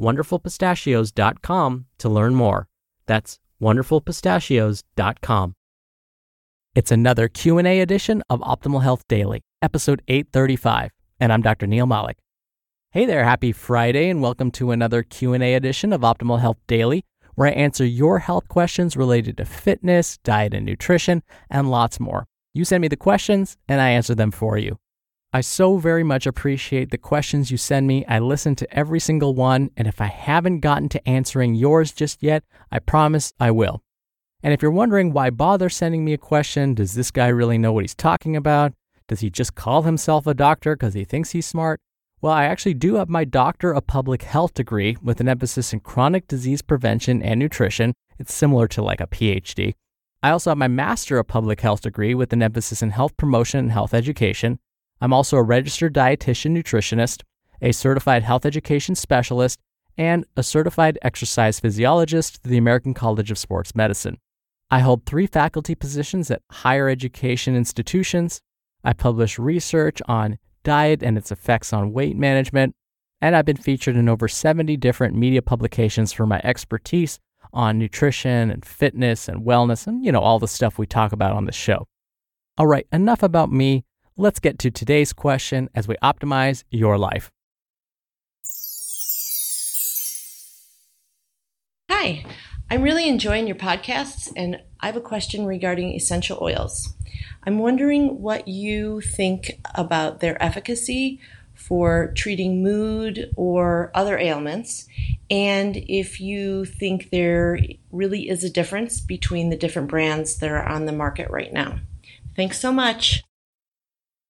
wonderfulpistachios.com to learn more. That's wonderfulpistachios.com. It's another Q&A edition of Optimal Health Daily, episode 835, and I'm Dr. Neal Malik. Hey there, happy Friday and welcome to another Q&A edition of Optimal Health Daily, where I answer your health questions related to fitness, diet and nutrition, and lots more. You send me the questions and I answer them for you. I so very much appreciate the questions you send me. I listen to every single one, and if I haven't gotten to answering yours just yet, I promise I will. And if you're wondering why bother sending me a question, does this guy really know what he's talking about? Does he just call himself a doctor because he thinks he's smart? Well, I actually do have my Doctor of Public Health degree with an emphasis in chronic disease prevention and nutrition. It's similar to like a PhD. I also have my Master of Public Health degree with an emphasis in health promotion and health education. I'm also a registered dietitian nutritionist, a certified health education specialist, and a certified exercise physiologist through the American College of Sports Medicine. I hold three faculty positions at higher education institutions. I publish research on diet and its effects on weight management, and I've been featured in over 70 different media publications for my expertise on nutrition and fitness and wellness and, you know, all the stuff we talk about on the show. All right, enough about me. Let's get to today's question as we optimize your life. Hi, I'm really enjoying your podcasts, and I have a question regarding essential oils. I'm wondering what you think about their efficacy for treating mood or other ailments, and if you think there really is a difference between the different brands that are on the market right now. Thanks so much.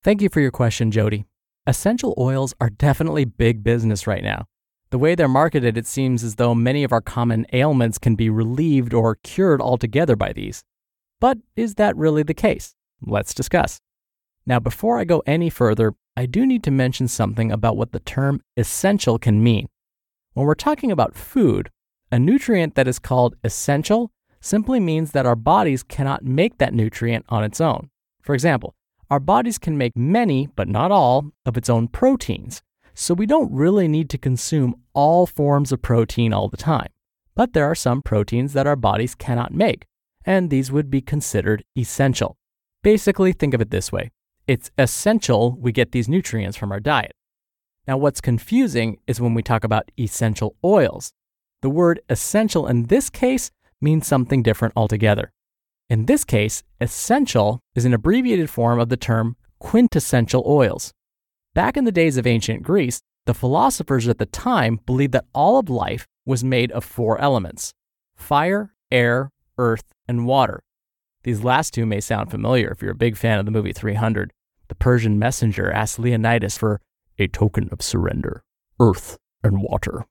Thank you for your question, Jody. Essential oils are definitely big business right now. The way they're marketed, it seems as though many of our common ailments can be relieved or cured altogether by these. But is that really the case? Let's discuss. Now, before I go any further, I do need to mention something about what the term essential can mean. When we're talking about food, a nutrient that is called essential simply means that our bodies cannot make that nutrient on its own. For example, our bodies can make many, but not all, of its own proteins. So we don't really need to consume all forms of protein all the time. But there are some proteins that our bodies cannot make, and these would be considered essential. Basically, think of it this way it's essential we get these nutrients from our diet. Now, what's confusing is when we talk about essential oils. The word essential in this case means something different altogether. In this case, essential is an abbreviated form of the term quintessential oils. Back in the days of ancient Greece, the philosophers at the time believed that all of life was made of four elements fire, air, earth, and water. These last two may sound familiar if you're a big fan of the movie 300. The Persian messenger asked Leonidas for a token of surrender earth and water.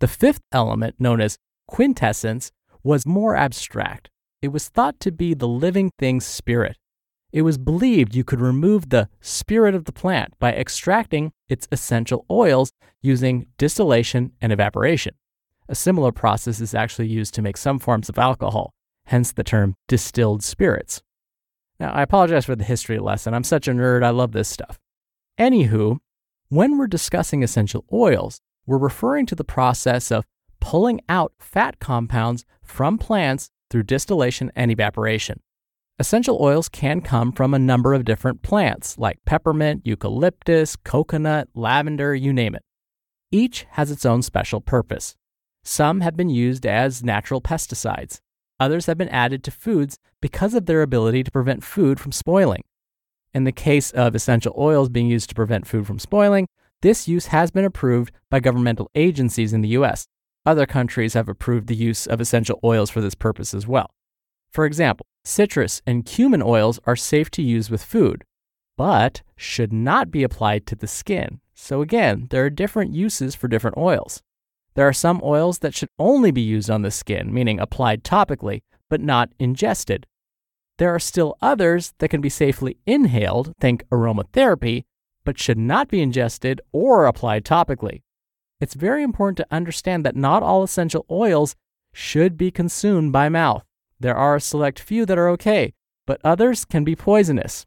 The fifth element, known as quintessence, was more abstract it was thought to be the living thing's spirit. It was believed you could remove the spirit of the plant by extracting its essential oils using distillation and evaporation. A similar process is actually used to make some forms of alcohol, hence the term distilled spirits. Now, I apologize for the history lesson. I'm such a nerd. I love this stuff. Anywho, when we're discussing essential oils, we're referring to the process of pulling out fat compounds from plants through distillation and evaporation. Essential oils can come from a number of different plants like peppermint, eucalyptus, coconut, lavender, you name it. Each has its own special purpose. Some have been used as natural pesticides. Others have been added to foods because of their ability to prevent food from spoiling. In the case of essential oils being used to prevent food from spoiling, this use has been approved by governmental agencies in the US. Other countries have approved the use of essential oils for this purpose as well. For example, citrus and cumin oils are safe to use with food, but should not be applied to the skin. So, again, there are different uses for different oils. There are some oils that should only be used on the skin, meaning applied topically, but not ingested. There are still others that can be safely inhaled, think aromatherapy, but should not be ingested or applied topically. It's very important to understand that not all essential oils should be consumed by mouth. There are a select few that are okay, but others can be poisonous.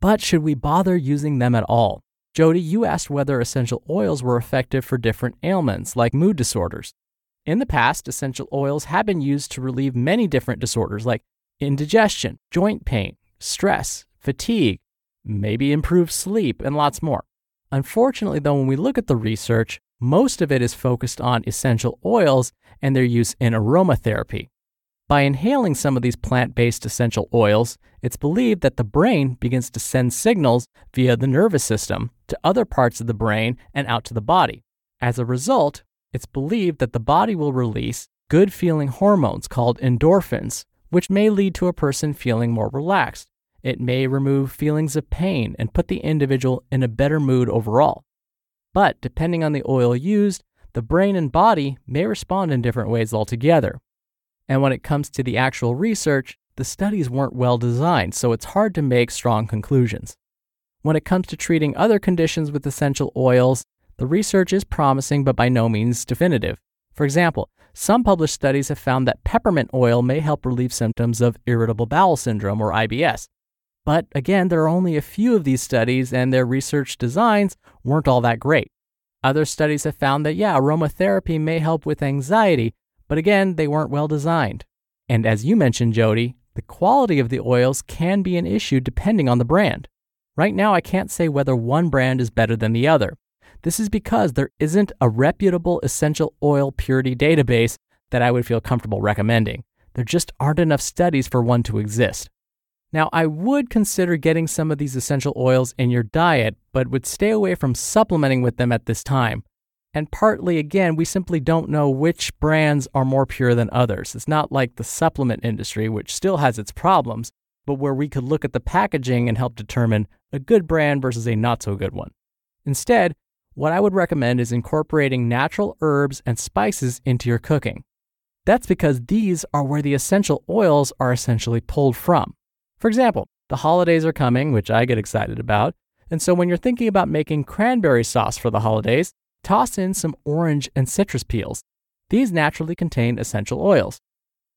But should we bother using them at all? Jody, you asked whether essential oils were effective for different ailments like mood disorders. In the past, essential oils have been used to relieve many different disorders like indigestion, joint pain, stress, fatigue, maybe improve sleep, and lots more. Unfortunately, though, when we look at the research, most of it is focused on essential oils and their use in aromatherapy. By inhaling some of these plant based essential oils, it's believed that the brain begins to send signals via the nervous system to other parts of the brain and out to the body. As a result, it's believed that the body will release good feeling hormones called endorphins, which may lead to a person feeling more relaxed. It may remove feelings of pain and put the individual in a better mood overall. But depending on the oil used, the brain and body may respond in different ways altogether. And when it comes to the actual research, the studies weren't well designed, so it's hard to make strong conclusions. When it comes to treating other conditions with essential oils, the research is promising but by no means definitive. For example, some published studies have found that peppermint oil may help relieve symptoms of irritable bowel syndrome or IBS. But again, there are only a few of these studies, and their research designs weren't all that great. Other studies have found that, yeah, aromatherapy may help with anxiety, but again, they weren't well designed. And as you mentioned, Jody, the quality of the oils can be an issue depending on the brand. Right now, I can't say whether one brand is better than the other. This is because there isn't a reputable essential oil purity database that I would feel comfortable recommending. There just aren't enough studies for one to exist. Now, I would consider getting some of these essential oils in your diet, but would stay away from supplementing with them at this time. And partly, again, we simply don't know which brands are more pure than others. It's not like the supplement industry, which still has its problems, but where we could look at the packaging and help determine a good brand versus a not so good one. Instead, what I would recommend is incorporating natural herbs and spices into your cooking. That's because these are where the essential oils are essentially pulled from. For example, the holidays are coming, which I get excited about. And so when you're thinking about making cranberry sauce for the holidays, toss in some orange and citrus peels. These naturally contain essential oils.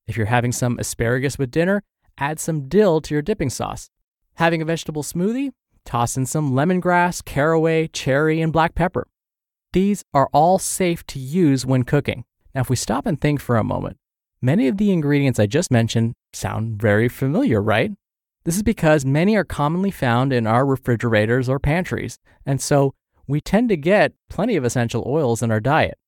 If you're having some asparagus with dinner, add some dill to your dipping sauce. Having a vegetable smoothie? Toss in some lemongrass, caraway, cherry, and black pepper. These are all safe to use when cooking. Now, if we stop and think for a moment, many of the ingredients I just mentioned sound very familiar, right? This is because many are commonly found in our refrigerators or pantries, and so we tend to get plenty of essential oils in our diet.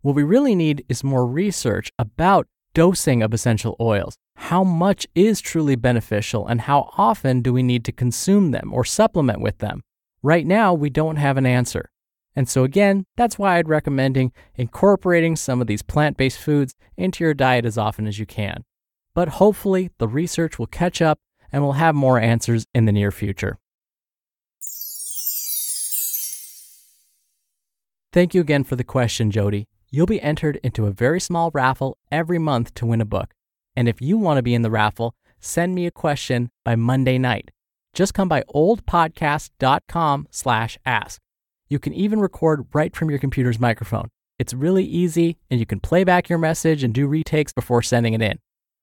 What we really need is more research about dosing of essential oils. How much is truly beneficial, and how often do we need to consume them or supplement with them? Right now, we don't have an answer. And so, again, that's why I'd recommending incorporating some of these plant based foods into your diet as often as you can. But hopefully, the research will catch up and we'll have more answers in the near future. Thank you again for the question, Jody. You'll be entered into a very small raffle every month to win a book. And if you want to be in the raffle, send me a question by Monday night. Just come by oldpodcast.com slash ask. You can even record right from your computer's microphone. It's really easy, and you can play back your message and do retakes before sending it in.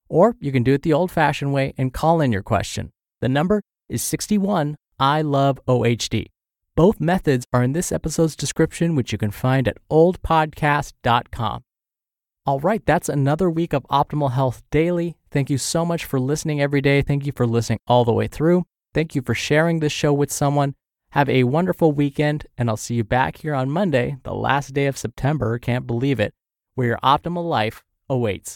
Or you can do it the old fashioned way and call in your question. The number is 61 I love OHD. Both methods are in this episode's description, which you can find at oldpodcast.com. All right, that's another week of Optimal Health Daily. Thank you so much for listening every day. Thank you for listening all the way through. Thank you for sharing this show with someone. Have a wonderful weekend, and I'll see you back here on Monday, the last day of September. Can't believe it where your optimal life awaits.